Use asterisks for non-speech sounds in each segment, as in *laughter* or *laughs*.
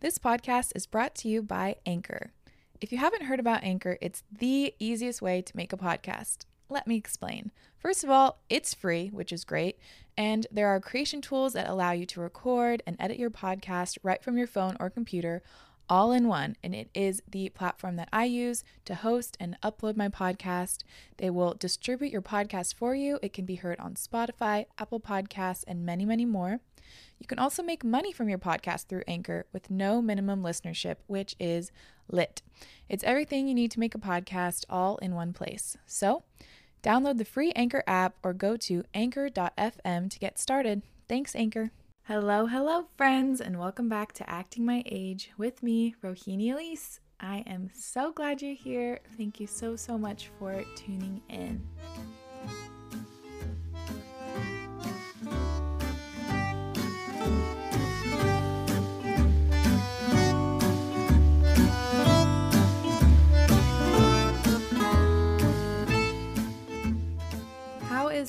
This podcast is brought to you by Anchor. If you haven't heard about Anchor, it's the easiest way to make a podcast. Let me explain. First of all, it's free, which is great, and there are creation tools that allow you to record and edit your podcast right from your phone or computer all in one. And it is the platform that I use to host and upload my podcast. They will distribute your podcast for you. It can be heard on Spotify, Apple Podcasts, and many, many more. You can also make money from your podcast through Anchor with no minimum listenership, which is lit. It's everything you need to make a podcast all in one place. So, download the free Anchor app or go to anchor.fm to get started. Thanks, Anchor. Hello, hello, friends, and welcome back to Acting My Age with me, Rohini Elise. I am so glad you're here. Thank you so, so much for tuning in.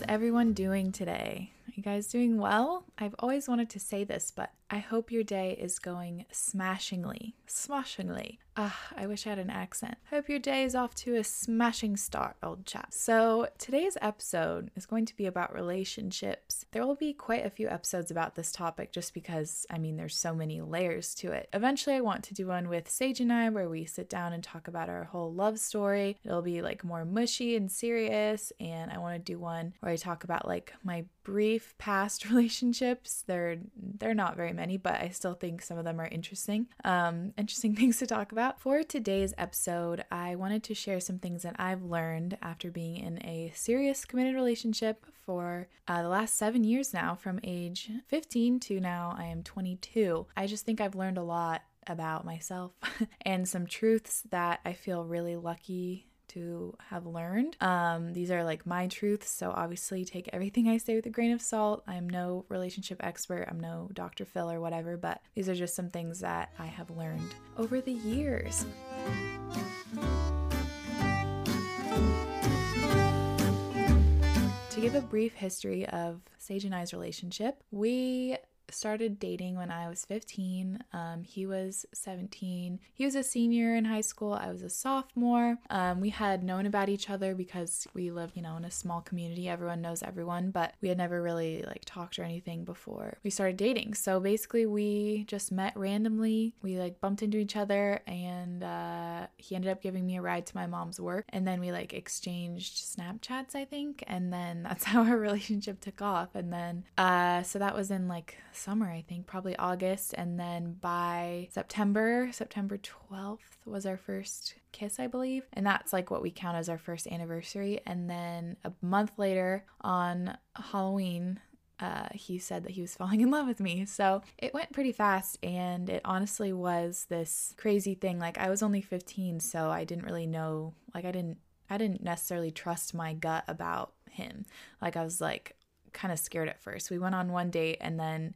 Everyone doing today? Are you guys doing well? I've always wanted to say this, but I hope your day is going smashingly. Smashingly. Ah, I wish I had an accent. Hope your day is off to a smashing start, old chap. So, today's episode is going to be about relationships. There will be quite a few episodes about this topic just because, I mean, there's so many layers to it. Eventually, I want to do one with Sage and I where we sit down and talk about our whole love story. It'll be like more mushy and serious, and I want to do one where I talk about like my brief past *laughs* relationships. They're they're not very many, but I still think some of them are interesting. Um, interesting *laughs* things to talk about. For today's episode, I wanted to share some things that I've learned after being in a serious committed relationship for uh, the last seven years now, from age 15 to now I am 22. I just think I've learned a lot about myself *laughs* and some truths that I feel really lucky to have learned. Um, these are like my truths, so obviously take everything I say with a grain of salt. I'm no relationship expert, I'm no Dr. Phil or whatever, but these are just some things that I have learned over the years. To give a brief history of Sage and I's relationship, we started dating when I was 15. Um, he was 17. He was a senior in high school. I was a sophomore. Um, we had known about each other because we live, you know, in a small community. Everyone knows everyone, but we had never really like talked or anything before we started dating. So basically, we just met randomly. We like bumped into each other, and uh, he ended up giving me a ride to my mom's work. And then we like exchanged Snapchats, I think. And then *laughs* that's how our *laughs* relationship took off. And then, uh, so that was in like summer, I think, probably August. And then by September, September 12th was our first kiss, I believe. And that's like what we count as our first anniversary. And then a month later on Halloween, uh, he said that he was *laughs* falling in love with me. So it went pretty fast, and it honestly was this crazy thing. Like, I was only 15, so I didn't really know, like, I didn't. I didn't necessarily trust my gut about him. Like, I was like, kind of scared at first. We went on one date and then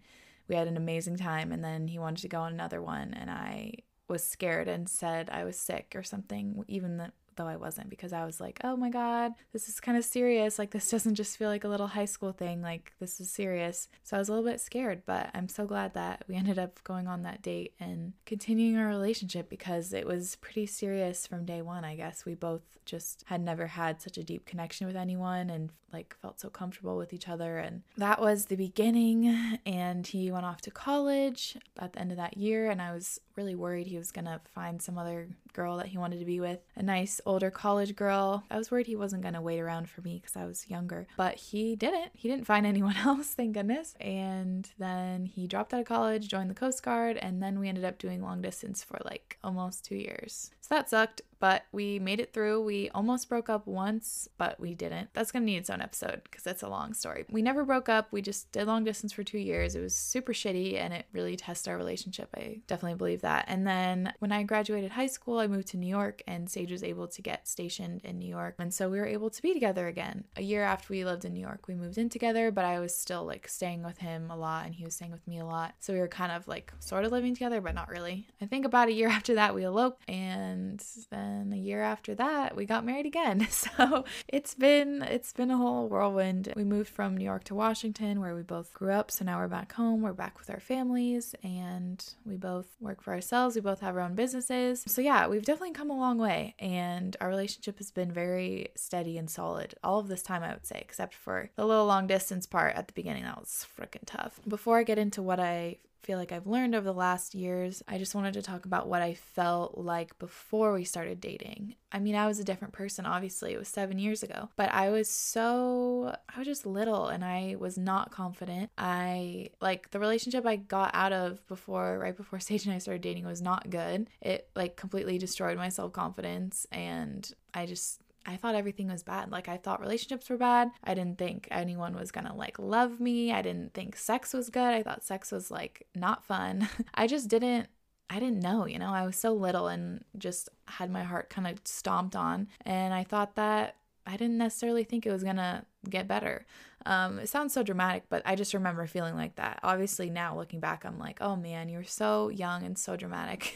we had an amazing time and then he wanted to go on another one and I was scared and said I was sick or something even though I wasn't because I was like, "Oh my god, this is kind of serious. Like this doesn't just feel like a little high school thing. Like this is serious." So I was a little bit scared, but I'm so glad that we *laughs* ended up going on that date and continuing our relationship because it was pretty serious from day 1, I guess. We both just had never had such a deep connection with anyone and like felt so comfortable with each other and that was the beginning and he went off to college at the end of that year and I was really worried he was going to find some other girl that he wanted to be with, a nice older college girl. I was worried he wasn't going to wait around for me because I was younger, but he didn't. He didn't find *laughs* anyone else, thank goodness. And then he dropped out of college, joined the Coast Guard, and then we ended up doing long distance for like almost two years. So that sucked, but we made it through. We almost broke up once, but we didn't. That's going to need its own episode because that's a long story. We never broke up. We just did long distance for two years. It was super shitty and it really tested our relationship. I definitely believe that. And then when I graduated high school, I moved to New York and Sage was able to get stationed in New York. And so we were able to be together again. A year after we lived in New York, we moved in together, but I was still like staying with him a lot and he was staying with me a lot. So we were kind of like sort of living together, but not really. I think about a year *laughs* after that, we eloped. And then a year after that, we got married again. *laughs* So it's been it's been a whole whirlwind. We moved from New York to Washington where we both grew up. So now we're back home. We're back with our families and we both work for ourselves. We both have our own businesses. So yeah, we've definitely come a long way and our relationship has been very steady and solid all of this time I would say, except for the little long distance part at the beginning that was freaking tough. Before I get into what I feel like I've learned over the last years, I just wanted to talk about what I felt like before we started dating. I mean, I was a different person, obviously, it was seven years ago, but I was so, I was just little and I was not confident. I, like, the relationship I got out of before, right before *laughs* Sage and I started dating was not good. It, like, completely destroyed my self confidence and I just I thought everything was bad. Like I thought relationships were bad. I didn't think anyone was going to like love me. I didn't think sex was good. I thought sex was like not fun. *laughs* I just didn't I didn't know, you know. I was so little and just had my heart kind of stomped on and I thought that I didn't necessarily think it was to get better. Um, it sounds so dramatic, but I just remember feeling like that. Obviously, now looking back, I'm like, oh man, you were so young and so dramatic.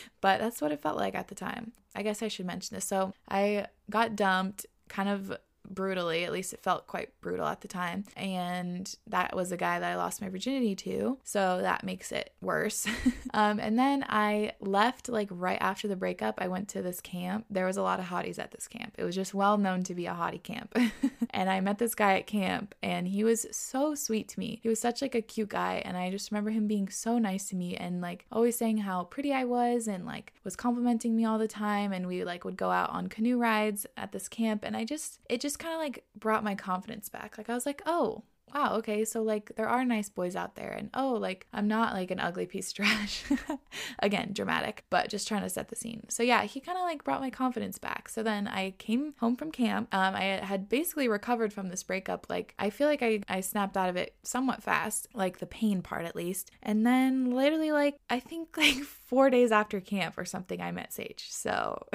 *laughs* but that's what it felt like at the time. I guess I should mention this. So I got dumped kind of brutally. At least it felt quite brutal at the time. And that was a guy that I lost my virginity to. So that makes it worse. *laughs* um, and then I left like right after the breakup. I went to this camp. There was a lot of hotties at this camp. It was just well known to be a hottie camp. *laughs* and I met this guy at camp and he was so sweet to me. He was such like a cute guy. And I just remember him being so nice to me and like always saying how pretty I was and like was complimenting me all the time. And we like would go out on canoe rides at this camp. And I just, it just kind of like brought my confidence back. Like I was like, oh, wow, okay, so like there are nice boys out there, and oh, like I'm not like an ugly piece of trash. *laughs* Again, dramatic, but just trying to set the scene. So yeah, he kind of like brought my confidence back. So then I came home from camp. Um, I had basically recovered from this breakup. Like I feel like I I snapped out of it somewhat fast, like the pain part at least. And then literally like I think *laughs* like four days after camp or something, I met Sage. So *laughs*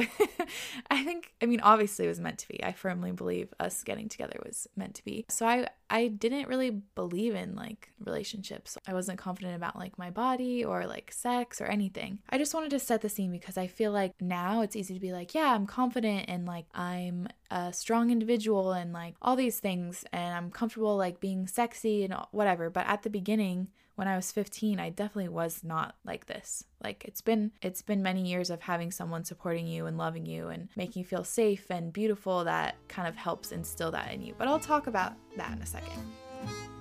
I think I mean obviously it was meant to be. I firmly believe us getting together was meant to be. So I I didn't really believe in like relationships. I wasn't confident about like my body or like sex or anything. I just wanted to set the scene because I feel like now it's easy to be like, yeah, I'm confident and like I'm a strong individual and like all these things and I'm comfortable like being sexy and whatever. But at the beginning, when I was 15, I definitely was not like this. Like it's been it's been many years of having someone supporting you and loving you and making you feel safe and beautiful that kind of helps instill that in you. But I'll talk about that in a second.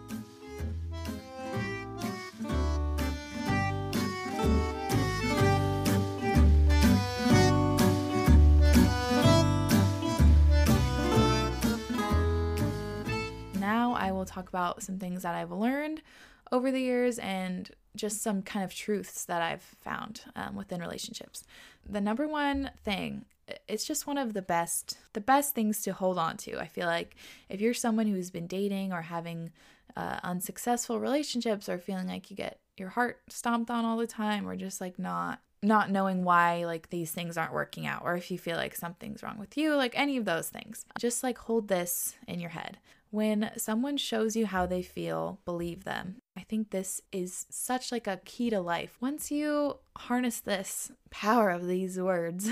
Will talk about some things that I've learned over the years and just some kind of truths that I've found um, within relationships. The number one thing it's just one of the best the best things to hold on to. I feel like if you're someone who's been dating or having uh, unsuccessful relationships or feeling like you get your heart stomped on all the time or just like not not knowing why like these things aren't working out or if you feel like something's wrong with you like any of those things just like hold this in your head when someone shows you how they feel believe them I think this is such like a key to life. Once you harness this power of these words,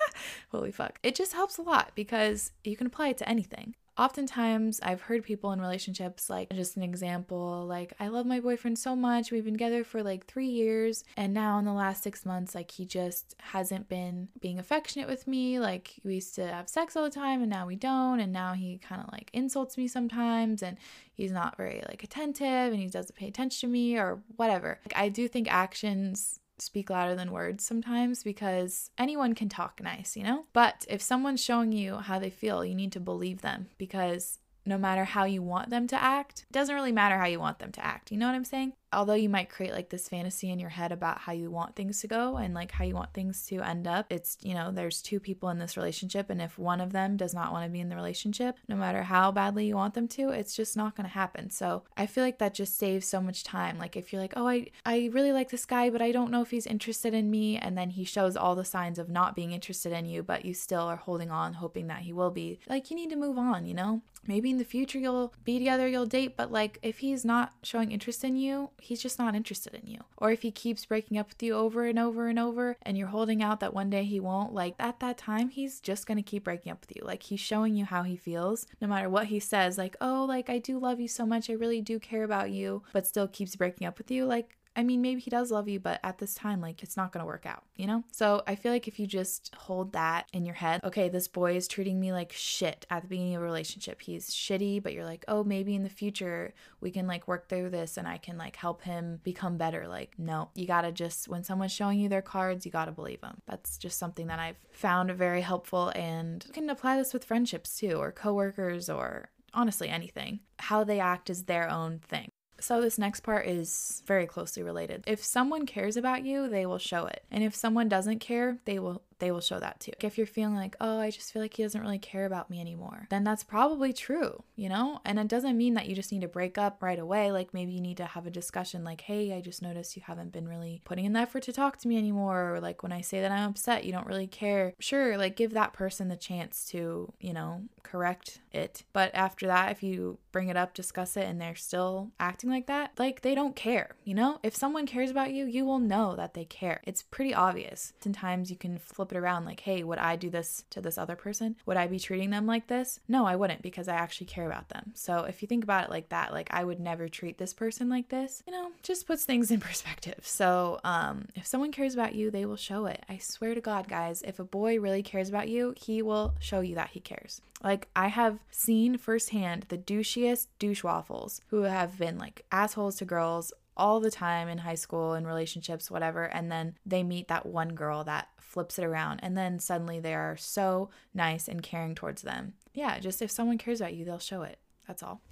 *laughs* holy fuck, it just helps a lot because you can apply it to anything oftentimes I've heard people in relationships, like just an example, like, I love my boyfriend so much. We've been together for like three years. And now in the last six months, like, he just hasn't been being affectionate with me. Like, we used to have sex all the time and now we don't. And now he kind of like insults me sometimes and he's not very like attentive and he doesn't pay attention to me or whatever. Like, I do think actions speak louder than words sometimes because anyone can talk nice, you know? But if someone's showing you how they feel, you need to believe them because no matter how you want them to act, it doesn't really matter how you want them to act. You know what I'm saying? Although you might create like this fantasy in your head about how you want things to go and like how you want things to end up, it's, you know, there's two people in this relationship. And if one of them does not want to be in the relationship, no matter how badly you want them to, it's just not going to happen. So I feel like that just saves so much time. Like if you're like, oh, I, I really like this guy, but I don't know if he's interested in me. And then he shows all the signs of not being interested in you, but you still are holding on, hoping that he will be. Like you need to move on, you know? Maybe in the future you'll be together, you'll date, but like if he's not showing interest in you, he's just not interested in you. Or if he keeps breaking up with you over and over and over and you're holding out that one day he won't, like at that time, he's just gonna keep breaking up with you. Like he's showing you how he feels, no matter what he says, like, oh, like I do love you so much, I really do care about you, but still keeps breaking up with you. Like I mean, maybe he does love you, but at this time, like, it's not gonna work out, you know? So I feel like if you just hold that in your head, okay, this boy is treating me like shit at the beginning of a relationship. He's shitty, but you're like, oh, maybe in the future we can like work through this and I can like help him become better. Like, no, you gotta just, when someone's showing you their cards, you gotta believe them. That's just something that I've found very helpful and you can apply this with friendships too, or coworkers, or honestly anything. How they act is their own thing. So, this next part is very closely related. If someone cares about you, they will show it. And if someone doesn't care, they will they will show that too. If you're feeling like, oh, I just feel like he doesn't really care about me anymore, then that's probably true, you know? And it doesn't mean that you just need to break up right away. Like maybe you need to have a discussion like, hey, I just noticed you haven't been really putting in the effort to talk to me anymore. Or like when I say that I'm upset, you don't really care. Sure, like give that person the chance to, you know, correct it. But after that, if you bring it up, discuss it, and they're still acting like that, like they don't care, you know? If someone cares about you, you will know that they care. It's pretty obvious. Sometimes you can flip flip it around like, hey, would I do this to this other person? Would I be treating them like this? No, I wouldn't because I actually care about them. So if you think about it like that, like I would never treat this person like this, you know, just puts things in *laughs* perspective. So um, if someone cares about you, they will show it. I swear to God, guys, if a boy really cares about you, he will show you that he cares. Like I have seen firsthand the douchiest douche waffles who have been like assholes to girls all the time in high school and relationships, whatever. And then they meet that one girl that flips it around. And then suddenly they are so nice and caring towards them. Yeah, just if someone cares about you, they'll show it. That's all.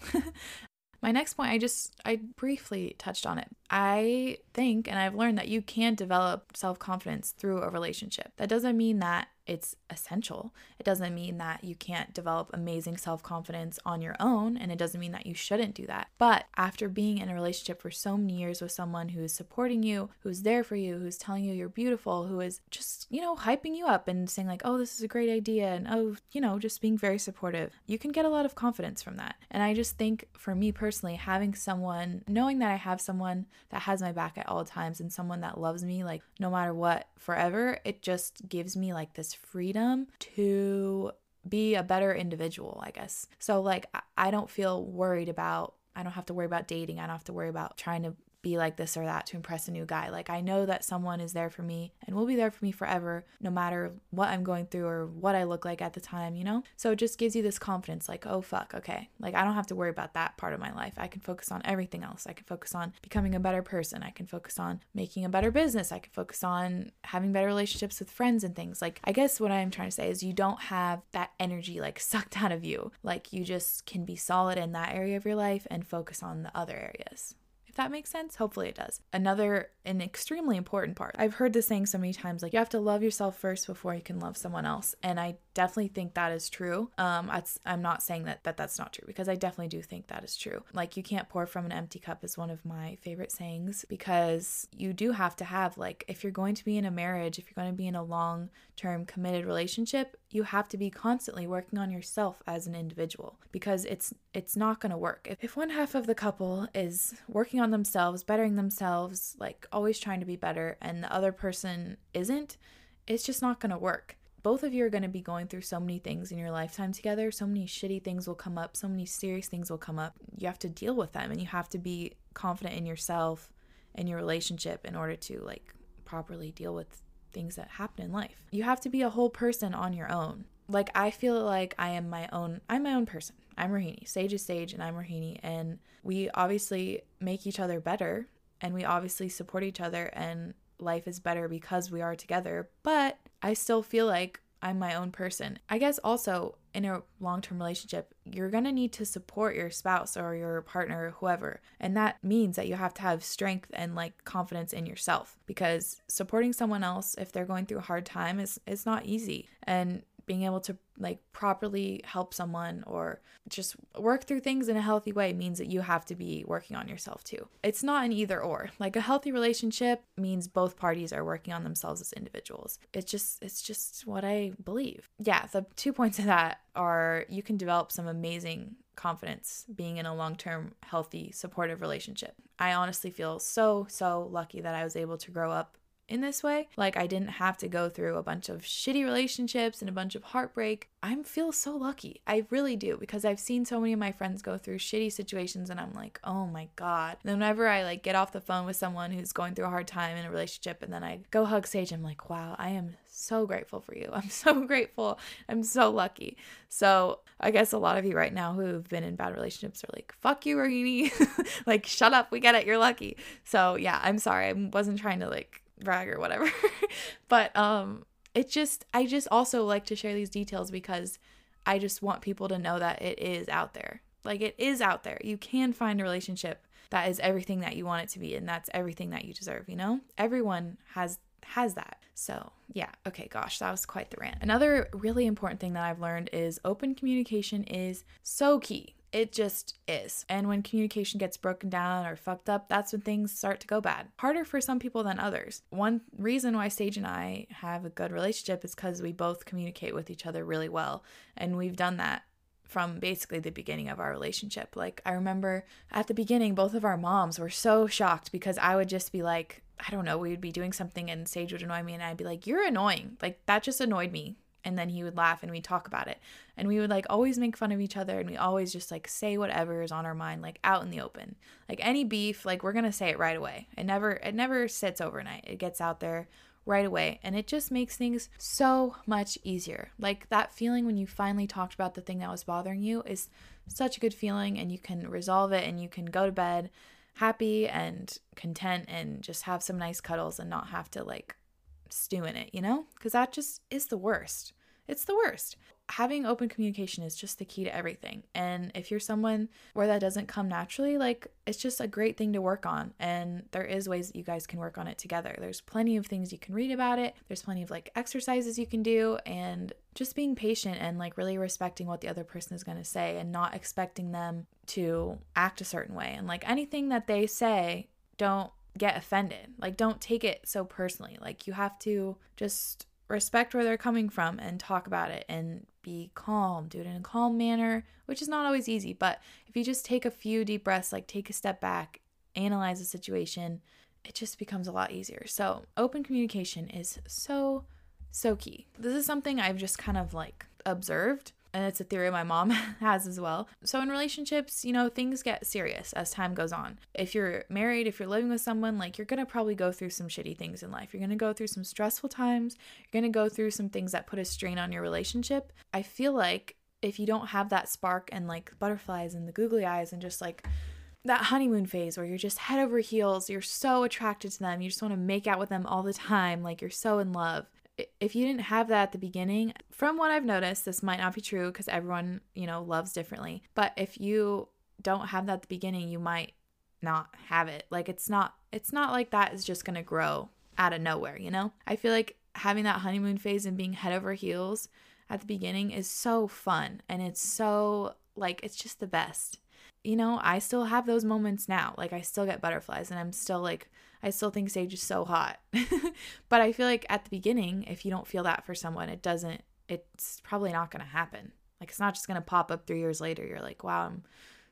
*laughs* My next point, I just, I briefly touched on it. I think, and I've learned that you can develop self confidence through a relationship. That doesn't mean that it's essential. It doesn't mean that you can't develop amazing self confidence on your own, and it doesn't mean that you shouldn't do that. But after being in a relationship for so many years with someone who is supporting you, who's there for you, who's telling you you're beautiful, who is just, you know, hyping you up and saying, like, oh, this is a great idea, and oh, you know, just being very supportive, you can get a lot of confidence from that. And I just think for me personally, having someone, knowing that I have someone that has my back at all times and someone that loves me, like, no matter what, forever, it just gives me like this freedom to be a better individual, I guess. So, like, I don't feel worried about, I don't have to worry about dating. I don't have to worry about trying to be like this or that to impress a new guy. Like, I know that someone is there for me and will be there for me forever, no matter what I'm going through or what I look like at the time, you know? So it just gives you this confidence like, oh, fuck, okay. Like, I don't have to worry about that part of my life. I can focus on everything else. I can focus on becoming a better person. I can focus on making a better business. I can focus on having better relationships with friends and things. Like, I guess what I'm trying to say is you don't have that energy like *laughs* sucked out of you. Like, you just can be solid in that area of your life and focus on the other areas that makes sense? Hopefully it does. Another, an extremely important part. I've heard this saying so many times like, you have to love yourself first before you can love someone else. And I definitely think that is true. Um, I'm not saying that, that that's not true because I definitely do think that is true. Like, you can't pour from an empty cup is one of my favorite sayings because you do have to have, like, if you're going to be in a marriage, if you're going to be in a long term committed relationship, you have to be constantly working on yourself as an individual because it's it's not going to work. If, if one half of the couple is working on themselves, bettering themselves, like always trying to be better and the other person isn't, it's just not going to work. Both of you are going to be going through so many things in your lifetime together. So many shitty things will come up, so many serious things will come up. You have to deal with them and you have to be confident in yourself and your relationship in order to like properly deal with things that happen in life. You have to be a whole person on your own. Like I feel like I am my own I'm my own person. I'm Rohini. Sage is Sage and I'm Rohini and we obviously make each other better and we obviously support each other and life is better because we are together, but I still feel like I'm my own person. I guess also in a long term relationship, you're to need to support your spouse or your partner or whoever. And that means that you have to have strength and like confidence in yourself because supporting someone else if they're going through a hard time is, is not easy. And being able to like properly help someone or just work through things in a healthy way means that you have to be working on yourself too. It's not an either or. Like a healthy relationship means both parties are working on themselves as individuals. It's just it's just what I believe. Yeah, the two points of that are you can develop some amazing confidence being in a long-term healthy supportive relationship. I honestly feel so so lucky that I was able to grow up in this way. Like I didn't have to go through a bunch of shitty relationships and a bunch of heartbreak. I feel so lucky. I really do because I've seen so many of my friends go through shitty situations and I'm like, "Oh my god." And whenever I like get off the phone with someone who's going through a hard time in a relationship and then I go hug Sage, I'm like, "Wow, I am so grateful for you. *laughs* I'm so grateful. I'm so lucky." So, I guess a lot of you right now who've been in bad relationships are like, "Fuck you, Rohini." *laughs* like, "Shut up. We get it. You're lucky." So, yeah, I'm sorry. I wasn't trying to like brag or whatever. *laughs* but um it just I just also like to share these details because I just want people to know that it is out there. Like it is out there. You can find a relationship that is everything that you want it to be and that's everything that you deserve, you know? Everyone has has that. So, yeah, okay, gosh, that was quite the rant. Another really important thing that I've learned is open communication is so key. It just is. And when communication gets broken down or fucked up, that's when things start to go bad. Harder for some people than others. One reason why Sage and I have a good relationship is because we both communicate with each other really well. And we've done that from basically the beginning of our relationship. Like, I remember at the beginning, both of our moms were so shocked because I would just be like, I don't know, we would be doing something and Sage would annoy me and I'd be like, You're annoying. Like, that just annoyed me and then he would laugh and we'd talk about it. And we would like always make fun of each other and we always just like say whatever is on our mind like out in the open. Like any beef like we're gonna say it right away. It never it never sits overnight. It gets out there right away and it just makes things so much easier. Like that feeling when you finally talked about the thing that was bothering you is such a good feeling and you can resolve it and you can go to bed happy and content and just have some nice cuddles and not have to like stew in it, you know? Because that just is the worst. It's the worst. Having open communication is just the key to everything. And if you're someone where that doesn't come naturally, like it's just a great thing to work on. And there is ways that you guys can work on it together. There's plenty of things you can read about it. There's plenty of like exercises you can do and just being patient and like really respecting what the other person is going to say and not expecting them to act a certain way. And like anything that they say, don't get offended. Like, don't take it so personally. Like, you have to just respect where they're coming from and talk about it and be calm, do it in a calm manner, which is not always easy. But if you just take a few deep breaths, like take a step back, analyze the situation, it just becomes a lot easier. So, open communication is so, so key. This is something I've just kind of like observed and it's a theory my mom *laughs* has as well. So in relationships, you know, things get serious as time goes on. If you're married, if you're living with someone, like you're to probably go through some shitty things in life. You're to go through some stressful times. You're to go through some things that put a strain on your relationship. I feel like if you don't have that spark and like butterflies and the googly eyes and just like that honeymoon phase where you're just head over heels, you're so attracted to them, you just want to make out with them all the time, like you're so in love if you didn't have that at the beginning, from what I've noticed, this might not be true because everyone, you know, loves differently. But if you don't have that at the beginning, you might not have it. Like it's not it's not like that is just going to grow out of nowhere, you know? I feel like having that honeymoon phase and being head over heels at the beginning is so fun and it's so like it's just the best. You know, I still have those moments now. Like I still get butterflies and I'm still like I still think Sage is so hot. *laughs* but I feel like at the beginning, if you don't feel that for someone, it doesn't, it's probably not going to happen. Like, it's not just going to pop up three years later. You're like, wow, I'm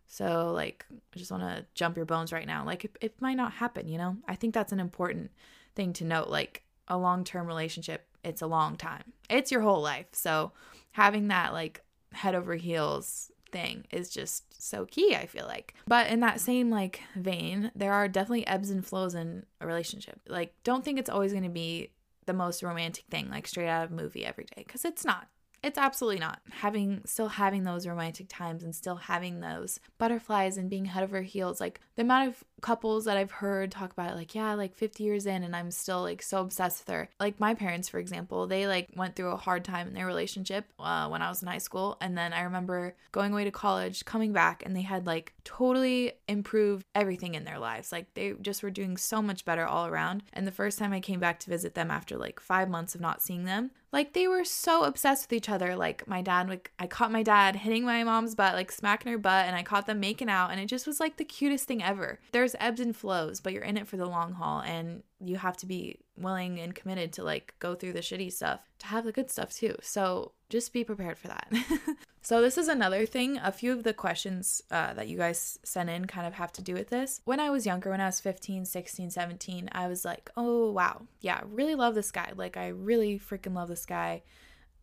so, like, I just want to jump your bones right now. Like, it, it might not happen, you know? I think that's an important thing to note. Like, a long term relationship, it's a long time, it's your whole life. So, having that, like, head over heels thing is just so key, I feel like. But in that same like vein, there are definitely ebbs and flows in a relationship. Like don't think it's always going to be the most romantic thing like straight out of movie every day cuz it's not. It's absolutely not. Having still having those romantic times and still having those butterflies and being head over heels. Like the amount of couples that I've heard talk about like, yeah, like 50 years in and I'm still like so obsessed with her. Like my parents, for example, they like went through a hard time in their relationship uh, when I was in high school. And then I remember going away to college, coming back, and they had like totally improved everything in their lives. Like they just were doing so much better all around. And the first time I came back to visit them after like five months of not seeing them, like they were so obsessed with each other. Like my dad, like I caught my dad hitting my mom's butt, like smacking her butt, and I caught them making out, and it just was like the cutest thing ever. There's ebbs and flows, but you're in it for the long haul, and you have to be willing and committed to like go through the shitty stuff to have the good stuff too. So just be prepared for that. *laughs* so this is another thing. A few of the questions uh, that you guys sent in kind of have to do with this. When I was younger, when I was 15, 16, 17, I was like, oh wow, yeah, really love this guy. Like I really freaking love this guy.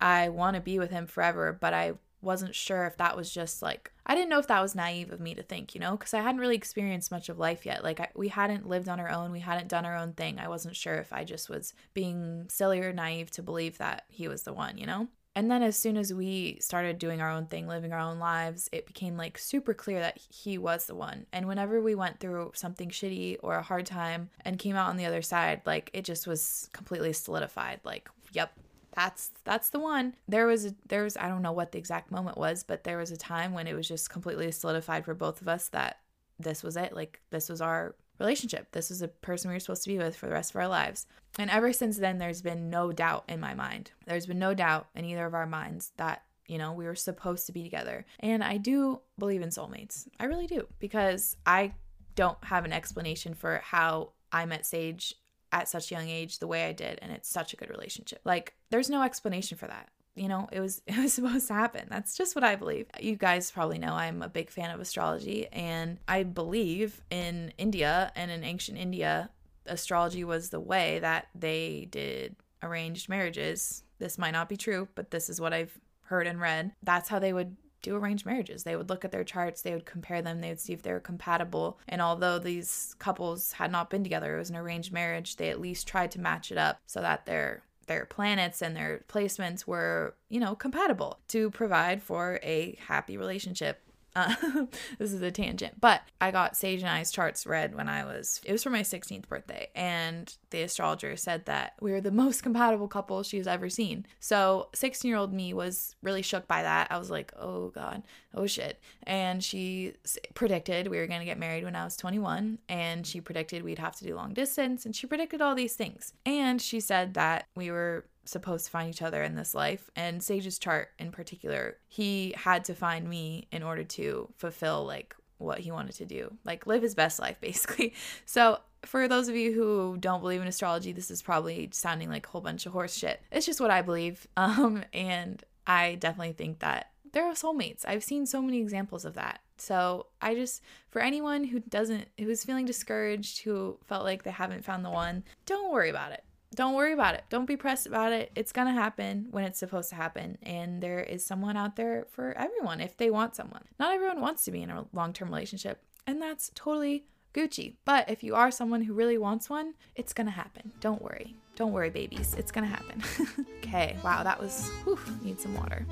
I want to be with him forever, but I wasn't sure if that was just like I didn't know if that was naive of me to think, you know, because I hadn't really experienced much of life yet. Like I, we hadn't lived on our own, we hadn't done our own thing. I wasn't sure if I just was being silly or naive to believe that he was the one, you know. And then as soon as we started doing our own thing, living our own lives, it became like super clear that he was the one. And whenever we went through something shitty or a hard time and came out on the other side, like it just was completely solidified. Like, yep, that's that's the one there was a, there was i don't know what the exact moment was but there was a time when it was just completely solidified for both of us that this was it like this was our relationship. This was a person we were supposed to be with for the rest of our lives. And ever since then there's been no doubt in my mind. There's been no doubt in either of our minds that you know we were supposed to be together. And i do believe in soulmates. I really do because i don't have an explanation for how i met sage at such a young age the way I did and it's such a good relationship. Like there's no explanation for that. You know, it was *laughs* it was supposed to happen. That's just what I believe. You guys probably know I'm a big fan of astrology and I believe in India and in ancient India astrology was the way that they did arranged marriages. This might not be true, but this is what I've heard and read. That's how they would do arranged marriages. They would look at their charts, they would compare them, they would see if they were compatible. And although these couples had not been together, it was an arranged marriage, they at least tried to match it up so that their their planets and their placements were, you know, compatible to provide for a happy relationship uh, *laughs* this is a tangent, but I got Sage and I's charts read when I was, it was for my 16th birthday, and the astrologer said that we were the *laughs* most compatible couple she's ever seen. So 16 year old me was really shook by that. I was like, oh God, oh shit. And she predicted we were going to get married when I was 21, and she predicted we'd have to do long distance, and she predicted all these things. And she said that we were supposed to find each other in this life. And Sage's chart in particular, he had to find me in order to fulfill like what he wanted to do, like live his best life *laughs* basically. So for those of you who don't believe in astrology, this is probably sounding like a whole bunch of horse shit. It's just what I believe. *laughs* Um, and I definitely think that there are soulmates. I've seen so many examples of that. So I just, for anyone who doesn't, who's feeling discouraged, who felt like they haven't found the one, don't worry about it don't worry about it. Don't be pressed about it. It's going to happen when it's supposed to happen. And there is someone out there for everyone if they want someone. Not everyone wants to be in a long term relationship, and that's totally Gucci. But if you are someone who really wants one, it's going to happen. Don't worry. Don't worry, babies. It's going to happen. *laughs* okay. Wow. That was, whew, need some water.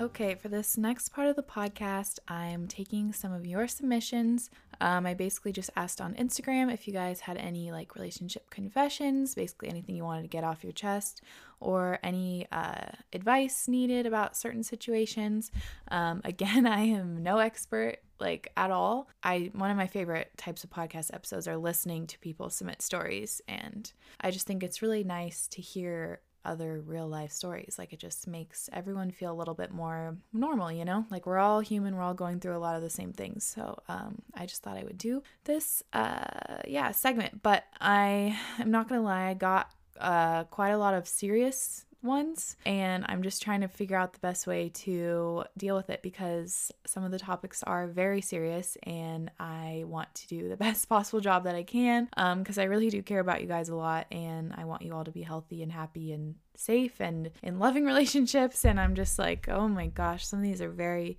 Okay, for this next part of the podcast, I'm taking some of your submissions. Um, I basically just asked on Instagram if you guys had any like relationship confessions, basically anything you wanted to get off your chest, or any uh, advice needed about certain situations. Um, *laughs* again, I am no expert like at all. I one of my favorite types of podcast episodes are listening to people submit stories, and I just think it's really nice to hear other real life stories. Like it just makes everyone feel a little bit more normal, you know? Like we're all human, we're all going through a lot of the same things. So um, I just thought I would do this, uh, yeah, segment. But I *sighs* am not gonna lie, I got uh, quite a lot of serious ones. And I'm just trying to figure out the best way to deal with it because some of the topics are very serious and I want to do the *laughs* best possible job that I can because um, I really do care about you guys a lot and I want you all to be healthy and happy and safe and in loving *laughs* relationships. And I'm just like, oh my gosh, some of these are very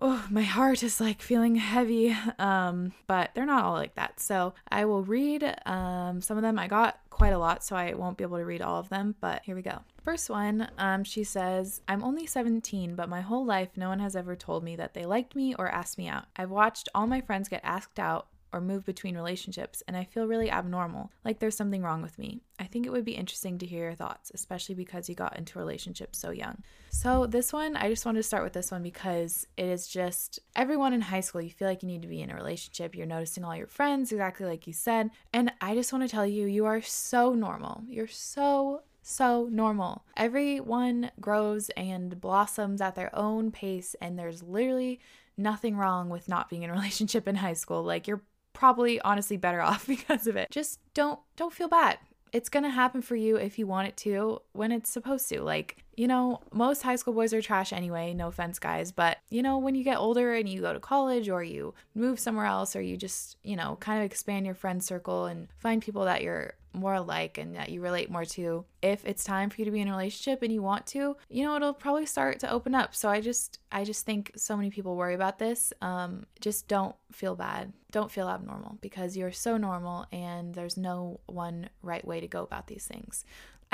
oh, my heart is like feeling heavy. Um, but they're not all like that. So I will read um, some of them. I got quite a lot, so I won't be able to read all of them, but here we go. First one, um, she says, I'm only 17, but my whole life no one has ever told me that they liked me or asked me out. I've watched all my friends get asked out or move between relationships, and I feel really abnormal, like there's something wrong with me. I think it would be interesting to hear your thoughts, especially because you got into relationships so young. So, this one, I just wanted to start with this one because it is just everyone in high school, you feel like you need to be in a relationship. You're noticing all your friends, exactly like you said. And I just want to tell you, you are so normal. You're so so normal. Everyone grows and blossoms at their own pace, and there's literally nothing wrong with not being in a *laughs* relationship in high school. Like, you're probably honestly better *laughs* off because of it. Just don't don't feel bad. It's going to happen for you if you want it to when it's supposed to. Like, you know, most high school boys are trash anyway, no offense, guys. But, you know, when you get older and you go to college or you move somewhere else or you just, you know, kind of expand your friend circle and find people that you're more alike and that you relate more to. If it's time for you to be in a relationship and you want to, you know, it'll probably start to open up. So I just I just think so many people worry about this. Um just don't feel bad. Don't feel abnormal because you're so normal and there's no one right way to go about these things.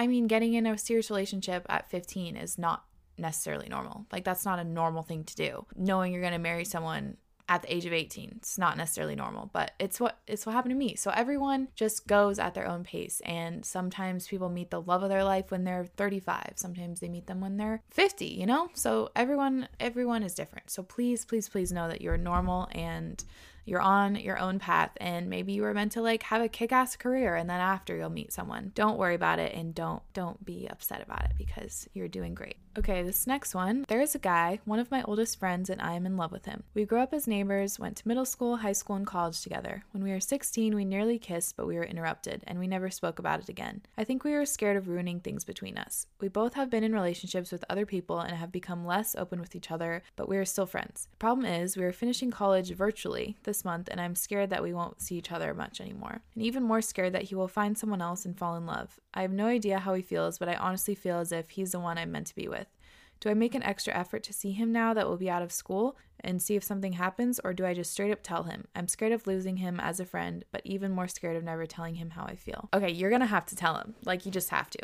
I mean, getting in a serious relationship at 15 is not necessarily normal. Like that's not a normal thing to do. Knowing you're going to marry someone at the age of 18. It's not necessarily normal, but it's what it's what happened to me. So everyone just goes at their own pace and sometimes people meet the love of their life when they're 35. Sometimes they meet them when they're 50, you know? So everyone everyone is different. So please please please know that you're normal and you're on your own path and maybe you were meant to like have a kick-ass career and then after you'll meet someone. Don't worry about it and don't don't be upset about it because you're doing great. Okay, this next one. There is a guy, one of my oldest friends, and I am in love with him. We grew up as neighbors, went to middle school, high school, and college together. When we were 16, we nearly kissed, but we were interrupted, and we never spoke about it again. I think we were scared of ruining things between us. We both have been in relationships with other people and have become less open with each other, but we are still friends. The problem is, we are finishing college virtually this month, and I'm scared that we won't see each other much anymore. And even more scared that he will find someone else and fall in love. I have no idea how he feels, but I honestly feel as if he's the one I'm meant to be with. Do I make an extra effort to see him now that we'll be out of school and see if something happens, or do I just straight up tell him? I'm scared of losing him as a friend, but even more scared of never telling him how I feel. Okay, you're gonna have to tell him. Like, you just have to.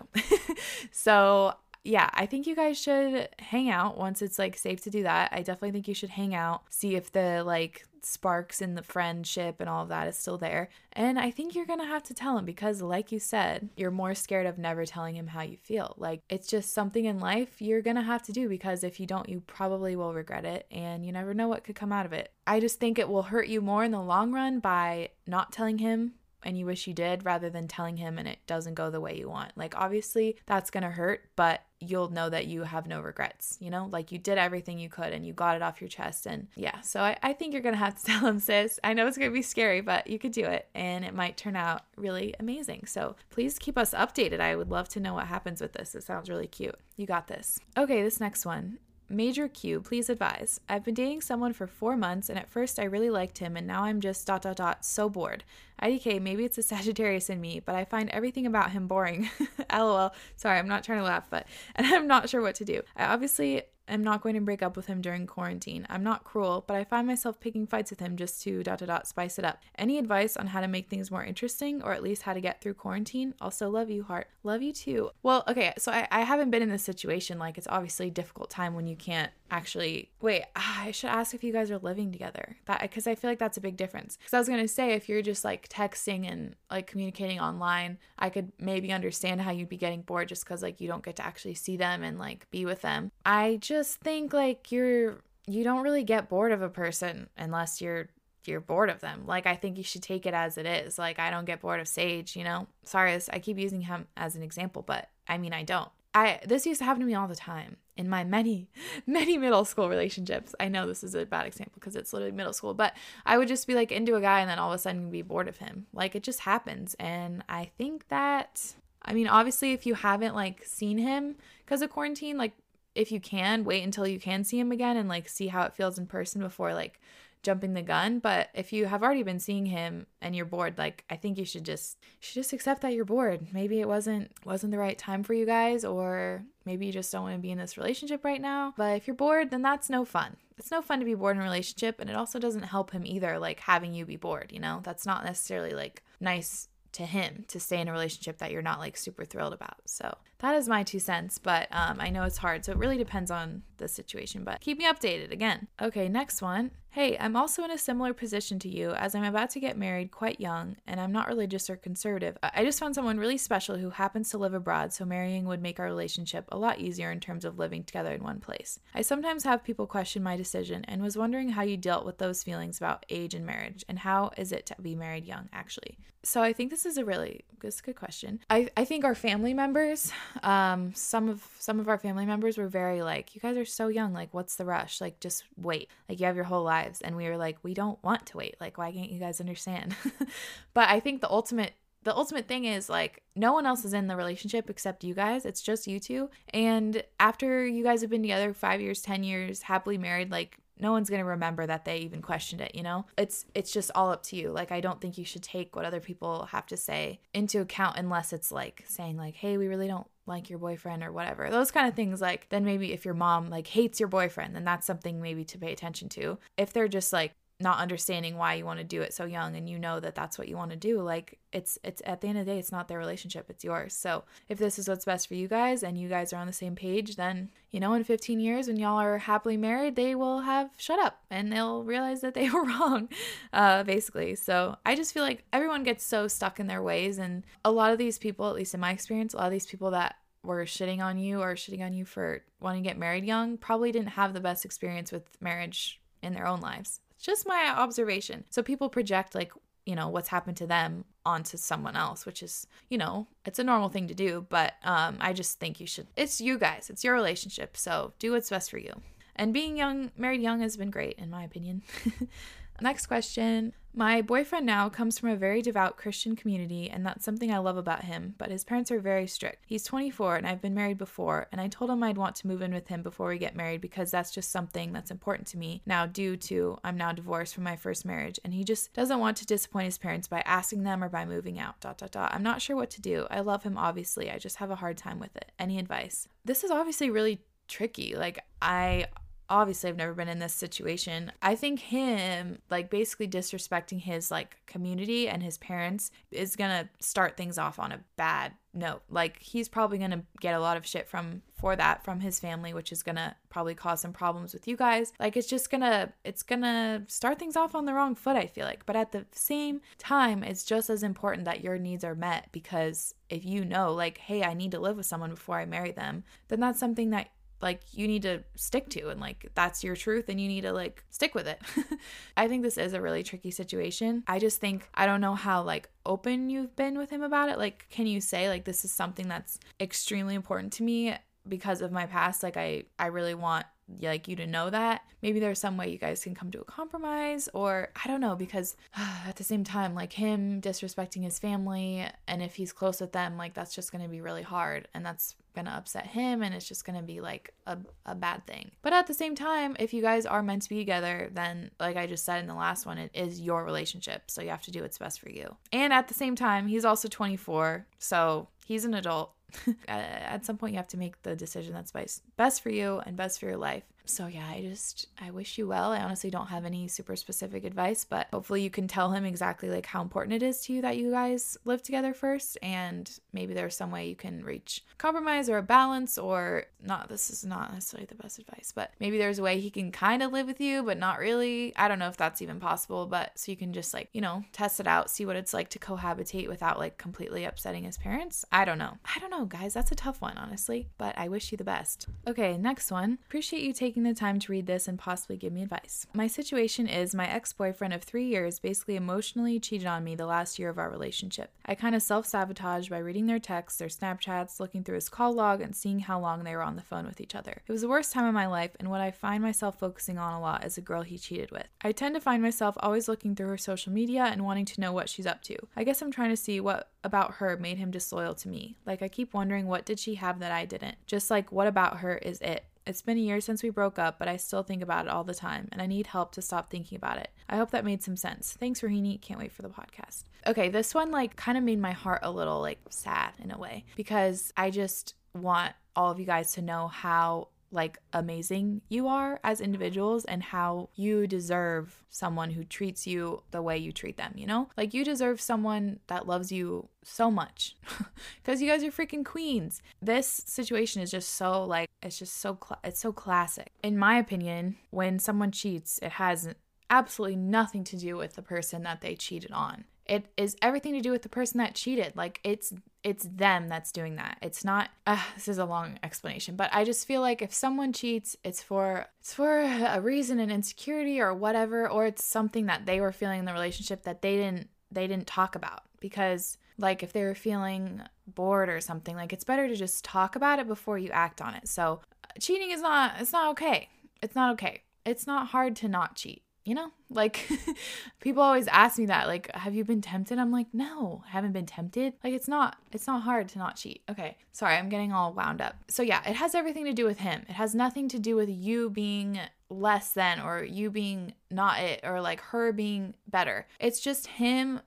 *laughs* so, yeah, I think you guys should hang out once it's like safe to do that. I definitely think you should hang out, see if the like sparks in the friendship and all of that is still there. And I think you're going to have to tell him because, like you said, you're more scared of never telling him how you feel. Like, it's just something in life you're going to have to do because if you don't, you probably will regret it and you never know what could come out of it. I just think it will hurt you more in the long run by not telling him and you wish you did rather than telling him and it doesn't go the way you want. Like, obviously, that's gonna hurt, but you'll know that you have no regrets, you know? Like, you did everything you could and you got it off your chest. And yeah, so I, I think you're gonna have to *laughs* tell him, sis. I know it's gonna be scary, but you could do it and it might turn out really amazing. So please keep us updated. I would love to know what happens with this. It sounds really cute. You got this. Okay, this next one Major Q, please advise. I've been dating someone for four months, and at first I really liked him, and now I'm just dot dot dot so bored. IDK, maybe it's a *laughs* Sagittarius in me, but I find everything about him boring. *laughs* LOL. Sorry, I'm not trying to laugh, but *laughs* and I'm not sure what to do. I obviously am not going to break up with him during quarantine. I'm not cruel, but I find myself picking fights with him just to dot dot dot spice it up. Any advice on how to make things more interesting or at least how to get through quarantine? Also love you, heart. Love you too. Well, okay, so I, I haven't been in this situation. Like it's obviously a difficult time when you can't actually wait, ah, I should ask if you guys are living together. That because I feel like that's a big difference. Because I was gonna say if you're just like texting and like communicating online, I could maybe understand how you'd be getting bored just because like you don't get to actually see them and like be with them. I just think like you're you don't really get bored of a person unless you're you're bored of them. Like I think you should take it as it is. Like I don't get bored of Sage, you know. Sorry, I keep using him as an example, but I mean I don't. I this used to happen to me all the time in my many *laughs* many middle school relationships. I know this is a bad example because it's literally middle school, but I would just be like into a guy and then all of a sudden be bored of him. Like it just happens and I think that I mean, obviously, if you haven't like seen him because of quarantine, like if you can, wait until you can see him again and like see how it feels in person before like jumping the gun. But if you have already been seeing him and you're bored, like I think you should just you should just accept that you're bored. Maybe it wasn't wasn't the right time for you guys, or maybe you just don't want to be in this relationship right now. But if you're bored, then that's no fun. It's no fun to be bored in a relationship, and it also doesn't help him either, like having you be bored, you know? That's not necessarily like nice to him to stay in a relationship that you're not like super thrilled about. So that is my two cents, but um, I know it's hard. So it really depends on the situation, but keep me updated again. Okay, next one. Hey, I'm also in a similar position to you as I'm about to get married quite young and I'm not religious or conservative. I just found someone really special who happens to live abroad, so marrying would make our relationship a lot easier in terms of living together in one place. I sometimes have people question my decision and was wondering how you dealt with those feelings about age and marriage and how is it to be married young actually. So I think this is a really this a good question. I, I think our family members um some of some of our family members were very like you guys are so young like what's the rush? Like just wait. Like you have your whole lives. And we were like we don't want to wait. Like why can't you guys understand? *laughs* But i think the ultimate the ultimate thing is like no one else is in the relationship except you guys. It's just you two. And after you guys have been together 5 years 10 years happily married like no one's going to remember that they even questioned it you know? It's it's just all up to you. Like i don't think you should take what other people have to say into account unless it's like saying like hey we really don't like your boyfriend or whatever. Those kind of things like then maybe if your mom like hates your boyfriend then that's something maybe to pay attention to. If they're just like not understanding why you want to do it so young and you know that that's what you want to do like it's it's at the end of the day it's not their relationship it's yours. So if this is what's best for you guys and you guys are on the same page then you know in 15 years when y'all are happily married they will have shut up and they'll realize that they *laughs* were wrong uh basically. So i just feel like everyone gets so stuck in their ways and a lot of these people at least in my experience a lot of these people that were shitting on you or shitting on you for wanting to get married young probably didn't have the best experience with marriage in their own lives just my observation. So people project like, you know, what's happened to them onto someone else, which is, you know, it's a normal thing to do, but um I just think you should it's you guys, it's your relationship. So do what's best for you. And being young, married young has been great in my opinion. *laughs* Next question. My boyfriend now comes from a very devout Christian community, and that's something I love about him, but his parents are very strict. He's 24 and I've been married before, and I told him I'd want to move in with him before we get married because that's just something that's important to me now, due to I'm now divorced from my first marriage, and he just doesn't want to disappoint his parents by asking them or by moving out. Dot dot dot. I'm not sure what to do. I love him, obviously. I just have a hard time with it. Any advice? This is obviously really tricky. Like, I obviously I've never been in this situation. I think him like basically disrespecting his like community and his parents is going to start things off on a bad note. Like he's probably going to get a lot of shit from for that from his family, which is going to probably cause some problems with you guys. Like it's just going to it's going to start things off on the wrong foot, I feel like. But at the same time, it's just as important that your needs are met because if you know like, "Hey, I need to live with someone before I marry them," then that's something that like you need to stick to and like that's your truth and you need to like stick with it. *laughs* I think this is a really tricky situation. I just think I don't know how like open you've been with him about it. Like can you say like this is something that's extremely important to me because of my past like I I really want like you to know that maybe there's some way you guys can come to a compromise or i don't know because uh, *sighs* at the same time like him disrespecting his family and if he's close with them like that's just to be really hard and that's to upset him and it's just to be like a, a bad thing. But at the same time if you guys are meant to be together then like i just said in the last one it is your relationship so you have to do what's best for you. And at the same time he's also 24 so he's an adult *laughs* Uh, at some point you have to make the decision that's best for you and best for your life so yeah i just i wish you well. I honestly don't have any super specific advice but hopefully you can tell him exactly like how important it is to you that you guys live together first and maybe there's some way you can reach compromise or a balance or not this is not necessarily the best advice but maybe there's a way he can kind of live with you but not really. I don't know if that's even possible but so you can just like you know test it out see what it's like to cohabitate without like completely upsetting his parents. I don't know. I don't know guys. That's a tough one honestly but i wish you the best. Okay next one. Appreciate you taking taking the time to read this and possibly give me advice. My situation is my ex boyfriend of three years basically emotionally cheated on me the last year of our relationship. I kind of self sabotaged by reading their texts, their Snapchats, looking through his call log, and seeing how long they were on the phone with each other. It was the worst time of my life, and what I find myself focusing on a lot is a girl he cheated with. I tend to find myself always looking through her social media and wanting to know what she's up to. I guess I'm trying to see what about her made him disloyal to me. Like I keep wondering what did she have that I didn't? Just like what about her is it? It's been a year since we broke up, but I still think about it all the time, and I need help to stop thinking about it. I hope that made some sense. Thanks, Rohini. Can't wait for the podcast. Okay, this one like kind of made my heart a little like sad in a way because I just want all of you guys to know how like amazing you are as individuals and how you deserve someone who treats you the way you treat them, you know? Like you deserve someone that loves you so much *laughs* because you guys are freaking queens. This situation is just so like it's just so cl- it's so classic. In my opinion, when someone cheats, it has absolutely nothing to do with the person that they cheated on. It is everything to do with the person that cheated. Like it's it's them that's doing that. It's not uh, this is a long explanation, but I just feel like if someone cheats, it's for it's for a reason an insecurity or whatever or it's something that they were feeling in the relationship that they didn't they didn't talk about because like if they were feeling bored or something, like it's better to just talk about it before you act on it. So, cheating is not it's not okay. It's not okay. It's not hard to not cheat you know like *laughs* people always ask me that like have you been tempted? I'm like no I haven't been tempted. Like it's not it's not hard to not cheat. Okay sorry i'm getting all wound up. So yeah it has everything to do with him. It has nothing to do with you being less than or you being not it or like her being better. It's just him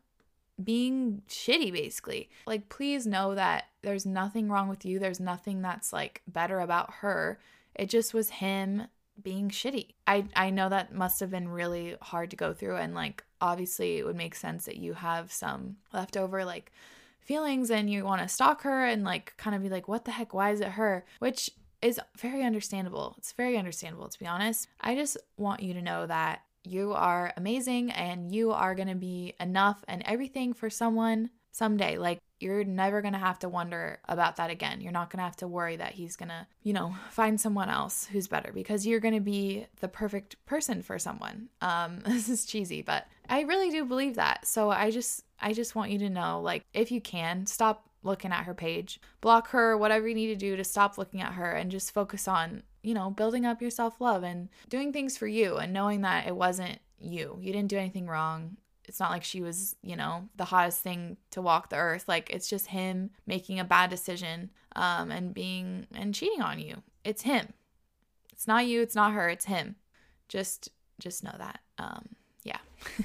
being shitty basically. Like please know that there's nothing wrong with you. There's nothing that's like better about her. It just was him being shitty. I I know that must have been really hard to go through and like obviously it would make sense that you have some leftover like feelings and you want to stalk her and like kind of be like what the heck why is it her which is very understandable. It's very understandable to be honest. I just want you to know that you are amazing and you are going to be enough and everything for someone someday. Like you're never going to have to wonder about that again. You're not going to have to worry that he's going to, you know, find someone else who's better because you're going to be the perfect person for someone. Um *laughs* this is cheesy, but I really do believe that. So I just I just want you to know like if you can, stop looking at her page. Block her, whatever you need to do to stop looking at her and just focus on, you know, building up your self-love and doing things for you and knowing that it wasn't you. You didn't do anything wrong it's not like she was, you know, the hottest thing to walk the earth. Like it's just him making a bad decision um, and being and cheating on you. It's him. It's not you. It's not her. It's him. Just just know that. Um, yeah.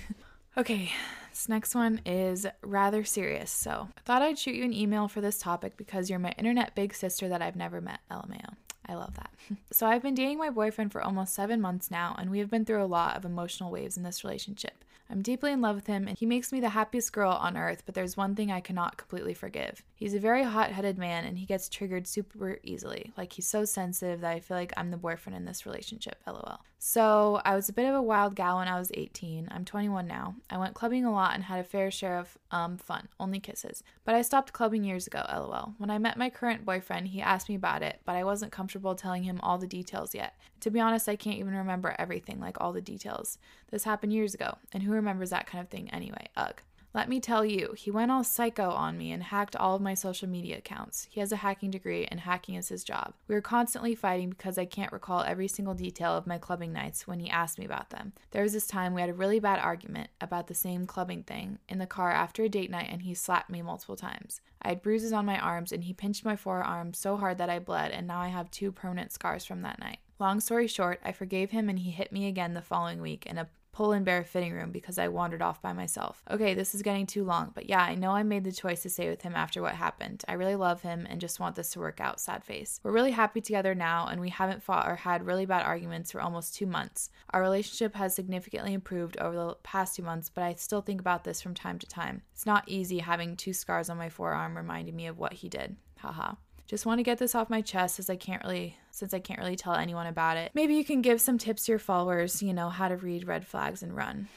*laughs* okay. This next one is rather serious. So I thought I'd shoot you an email for this topic because you're my internet big sister that I've never met. LMAO. I love that. *laughs* so I've been dating my boyfriend for almost seven months now, and we have been through a lot of emotional waves in this relationship. I'm deeply in love with him, and he makes me the happiest girl on earth, but there's one thing I cannot completely forgive. He's a very hot headed man, and he gets triggered super easily. Like, he's so sensitive that I feel like I'm the boyfriend in this relationship, lol. So, I was a bit of a wild gal when I was 18. I'm 21 now. I went clubbing a lot and had a fair share of um, fun, only kisses. But I stopped clubbing years ago, lol. When I met my current boyfriend, he asked me about it, but I wasn't comfortable telling him all the details yet. To be honest, I can't even remember everything, like all the details. This happened years ago, and who remembers that kind of thing anyway? Ugh. Let me tell you, he went all psycho on me and hacked all of my social media accounts. He has a hacking degree, and hacking is his job. We were constantly fighting because I can't recall every single detail of my clubbing nights when he asked me about them. There was this time we had a really bad argument about the same clubbing thing in the car after a date night, and he slapped me multiple times. I had bruises on my arms, and he pinched my forearm so hard that I bled, and now I have two permanent scars from that night. Long story short, I forgave him, and he hit me again the following week in a pull and bear fitting room because I wandered off by myself. Okay, this is getting too long, but yeah, I know I made the choice to stay with him after what happened. I really love him and just want this to work out, sad face. We're really happy together now, and we haven't fought or had really bad arguments for almost two months. Our relationship has significantly improved over the past two months, but I still think about this from time to time. It's not easy having two scars on my forearm reminding me of what he did. Haha. Just want to get this off my chest as I can't really since I can't really tell anyone about it. Maybe you can give some tips to your followers, you know, how to read red flags and run.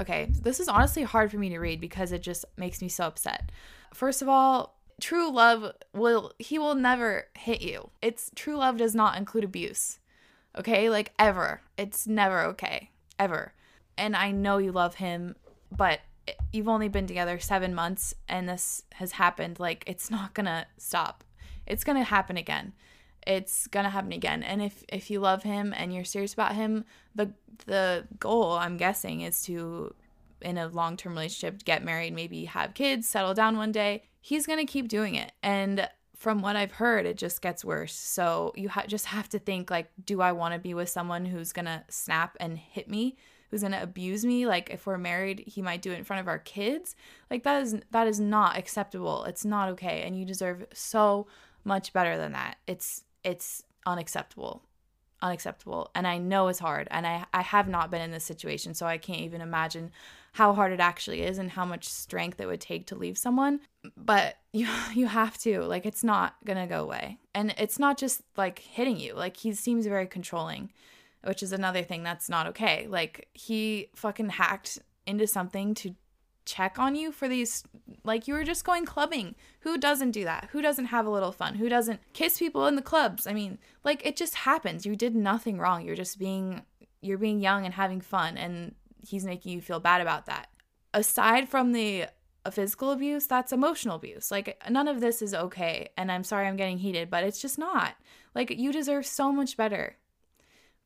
Okay, this is honestly hard for me to read because it just makes me so upset. First of all, true love will he will never hit you. It's true love does not include abuse. Okay? Like ever. It's never okay. Ever. And I know you love him, but you've only been together 7 months and this has happened. Like it's not to stop. It's to happen again. It's to happen again. And if if you love him and you're serious about him, the the goal, I'm guessing, is to in a long-term relationship, get married, maybe have kids, settle down one day. He's to keep doing it. And from what I've heard, it just gets worse. So you ha- just have to think like, do I want to be with someone who's gonna snap and hit me, who's gonna abuse me? Like if we're married, he might do it in front of our kids. Like that is that is not acceptable. It's not okay, and you deserve so much better than that. It's it's unacceptable unacceptable. And i know it's hard and i i have not been in this situation so i can't even imagine how hard it actually is and how much strength it would take to leave someone. But *laughs* you you have to like it's not to go away. And it's not just like hitting you like he seems very controlling which is another thing that's not okay. Like he fucking hacked into something to check on you for these like you were just going clubbing. Who doesn't do that? Who doesn't have a little fun? Who doesn't kiss people in the clubs? I mean like it just happens. You did nothing wrong. You're just being you're being young and having fun and he's making you feel bad about that. Aside from the uh, physical abuse that's emotional abuse. Like none of this is okay and i'm sorry i'm getting heated but it's just not. Like you deserve so much better.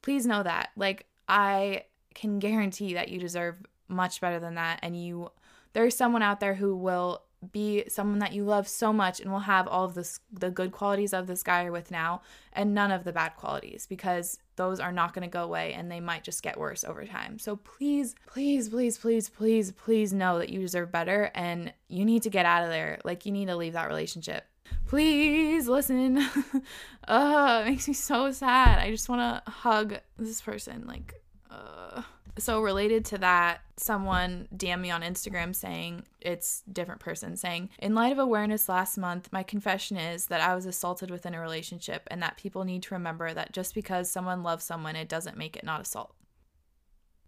Please know that. Like i can guarantee that you deserve much better than that and you there's someone out there who will be someone that you love so much and will have all of this the good qualities of this guy you're with now and none of the bad qualities because those are not going to go away and they might just get worse over time. So please, please, please, please, please, please know that you deserve better and you need to get out of there. Like you need to leave that relationship. Please listen. *laughs* uh, it makes me so sad. I just want to hug this person like uh so related to that someone DM me on Instagram saying it's different person saying in light of awareness last month my confession is that I was assaulted within a relationship and that people need to remember that just because someone loves someone it doesn't make it not assault.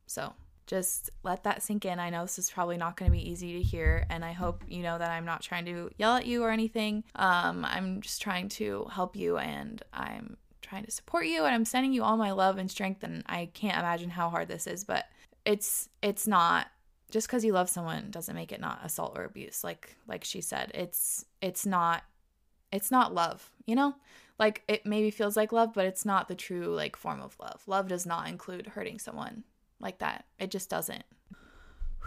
So, just let that sink in. I know this is probably not going to be easy to hear, and I hope you know that I'm not trying to yell at you or anything. Um, I'm just trying to help you, and I'm trying to support you and I'm sending you all my love and strength and I can't imagine how hard this is, but it's it's not just cuz you love someone doesn't make it not assault or abuse like like she said. It's it's not it's not love, you know? Like it maybe feels like love, but it's not the true like form of love. Love does not include hurting someone like that. It just doesn't.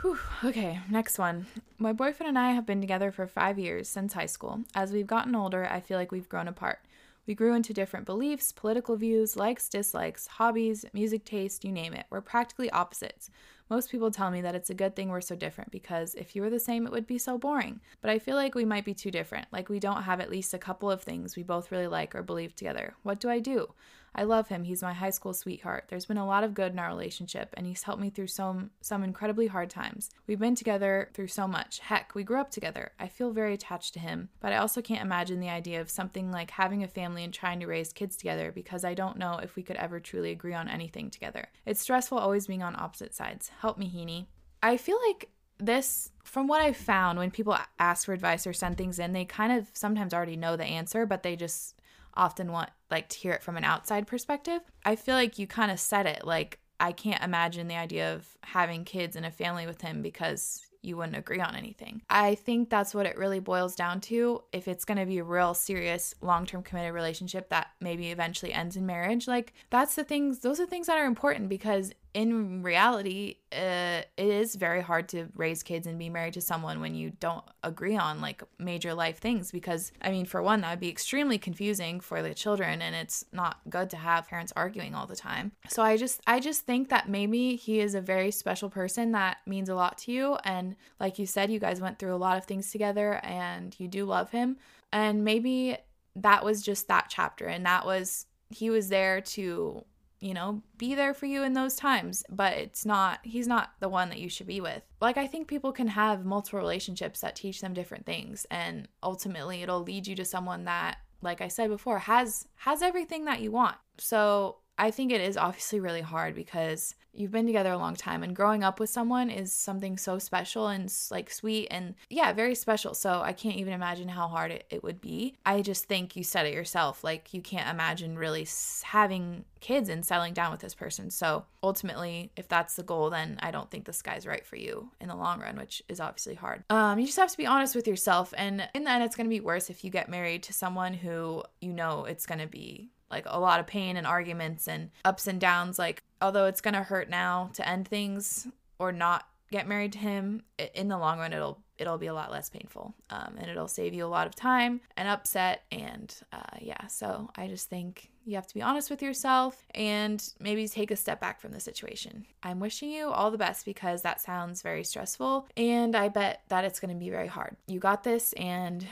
Whew. Okay, next one. My boyfriend and I have been together for five years since high school. As we've gotten older, I feel like we've grown apart. We grew into different beliefs, political views, likes, dislikes, hobbies, music taste, you name it. We're practically opposites. Most people tell me that it's a good thing we're so different because if you were the same, it would be so boring. But I feel like we might be too different, like we don't have at least a couple of things we both really like or believe together. What do I do? I love him. He's my high school sweetheart. There's been a lot of good in our relationship, and he's helped me through some some incredibly hard times. We've been together through so much. Heck, we grew up together. I feel very attached to him, but I also can't imagine the idea of something like having a family and trying to raise kids together because I don't know if we could ever truly agree on anything together. It's stressful always being on opposite sides. Help me, Heaney. I feel like this from what I've found when people ask for advice or send things in, they kind of sometimes already know the answer, but they just often want like to hear it from an outside perspective. I feel like you kind of said it like I can't imagine the idea of having kids and a family with him because you wouldn't agree on anything. I think that's what it really boils down to. If it's going to be a real serious long term committed relationship that maybe eventually ends in marriage, like that's the things, those are things that are important because in reality, uh, it is very hard to raise kids and be married to someone when you don't agree on like major life things. Because, I mean, for one, that would be extremely confusing for the children, and it's not good to have parents arguing all the time. So I just, I just think that maybe he is a very special person that means a lot to you. And like you said, you guys went through a lot of things together, and you do love him. And maybe that was just that chapter, and that was he was there to you know, be there for you in those times, but it's not, he's not the one that you should be with. Like, I think people can have multiple relationships that teach them different things, and ultimately it'll lead you to someone that, like I said before, has has everything that you want. So I think it is obviously really hard because you've been together a long time and growing up with someone is something so special and like sweet and yeah, very special. So I can't even imagine how hard it, it would be. I just think you said it yourself. Like you can't imagine really having kids and settling down with this person. So ultimately, if that's the goal, then I don't think this guy's right for you in the long run, which is obviously hard. Um, you just have to be honest with yourself. And in the end, it's going to be worse if you get married to someone who you know it's going to be like a lot of pain and arguments and ups and downs. Like, although it's going to hurt now to end things or not get married to him, in the long run, it'll it'll be a lot less painful um, and it'll save you a lot of time and upset and uh, yeah so i just think you have to be honest with yourself and maybe take a step back from the situation i'm wishing you all the best because that sounds very stressful and i bet that it's going to be very hard you got this and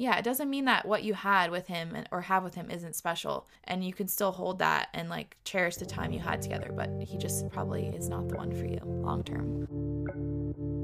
yeah it doesn't mean that what you had with him or have with him isn't special and you can still hold that and like cherish the time you had together but he just probably is not the one for you long term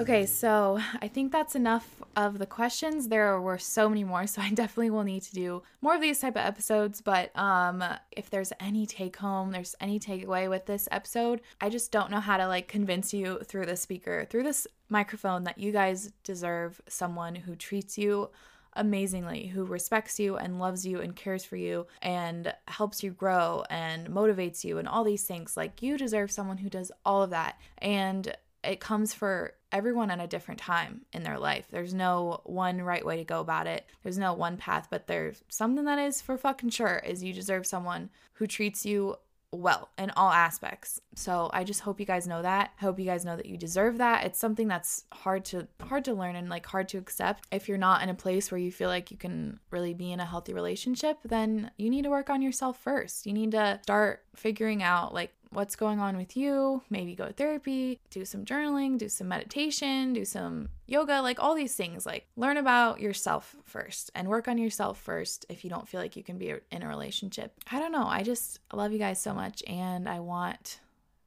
Okay, so I think that's enough of the questions. There were so many more, *laughs* so I definitely will need to do more of these type of episodes. But um, if there's any take home, there's any takeaway with this episode, I just don't know how to like convince you through the speaker, through this microphone, that you guys deserve someone who treats you amazingly, who respects you and loves you and cares for you and helps you grow and motivates you and all these things. Like, you deserve someone who does all of that. And it comes for everyone at a different time in their life. There's no one right way to go about it. There's no one path, but there's something that is for fucking sure is you deserve someone who treats you well in all aspects. So I just hope you guys know that. I hope you guys know that you deserve that. It's something that's hard to hard to learn and like hard to accept. If you're not in a place where you feel like you can really be in a healthy relationship, then you need to work on yourself first. You need to start figuring out like what's going on with you, maybe go to therapy, do some journaling, do some meditation, do some yoga, like all these things. Like learn about yourself first and work on yourself first if you don't feel like you can be in a relationship. I don't know. I just love you guys so much and I want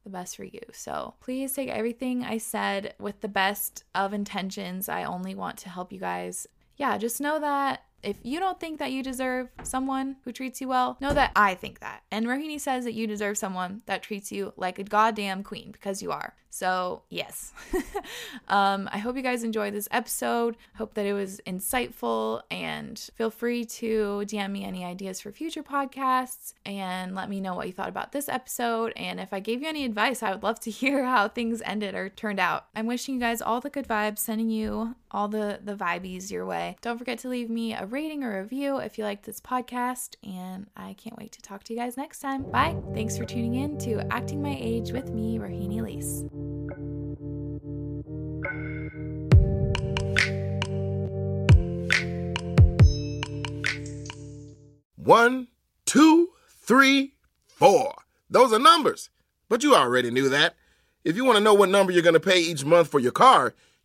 the best for you. So please take everything I said with the best of intentions. I only want to help you guys. Yeah, just know that if you don't think that you deserve someone who treats you well, know that I think that. And Rohini says that you deserve someone that treats you like a goddamn queen because you are. So, yes. *laughs* um, I hope you guys enjoyed this episode. Hope that it was insightful and feel free to DM me any ideas for future podcasts and let me know what you thought about this episode. And if I gave you any advice, I would love to *laughs* hear how things ended or turned out. I'm wishing you guys all the good vibes, sending you all the the vibes your way. Don't forget to leave me a rating or a review if you like this podcast, and I can't wait to talk to you guys next time. Bye. Thanks for tuning in to Acting My Age with me, Rohini Elise. One, two, three, four. Those are numbers. But you already knew that. If you want to know what number you're going to pay each month for your car,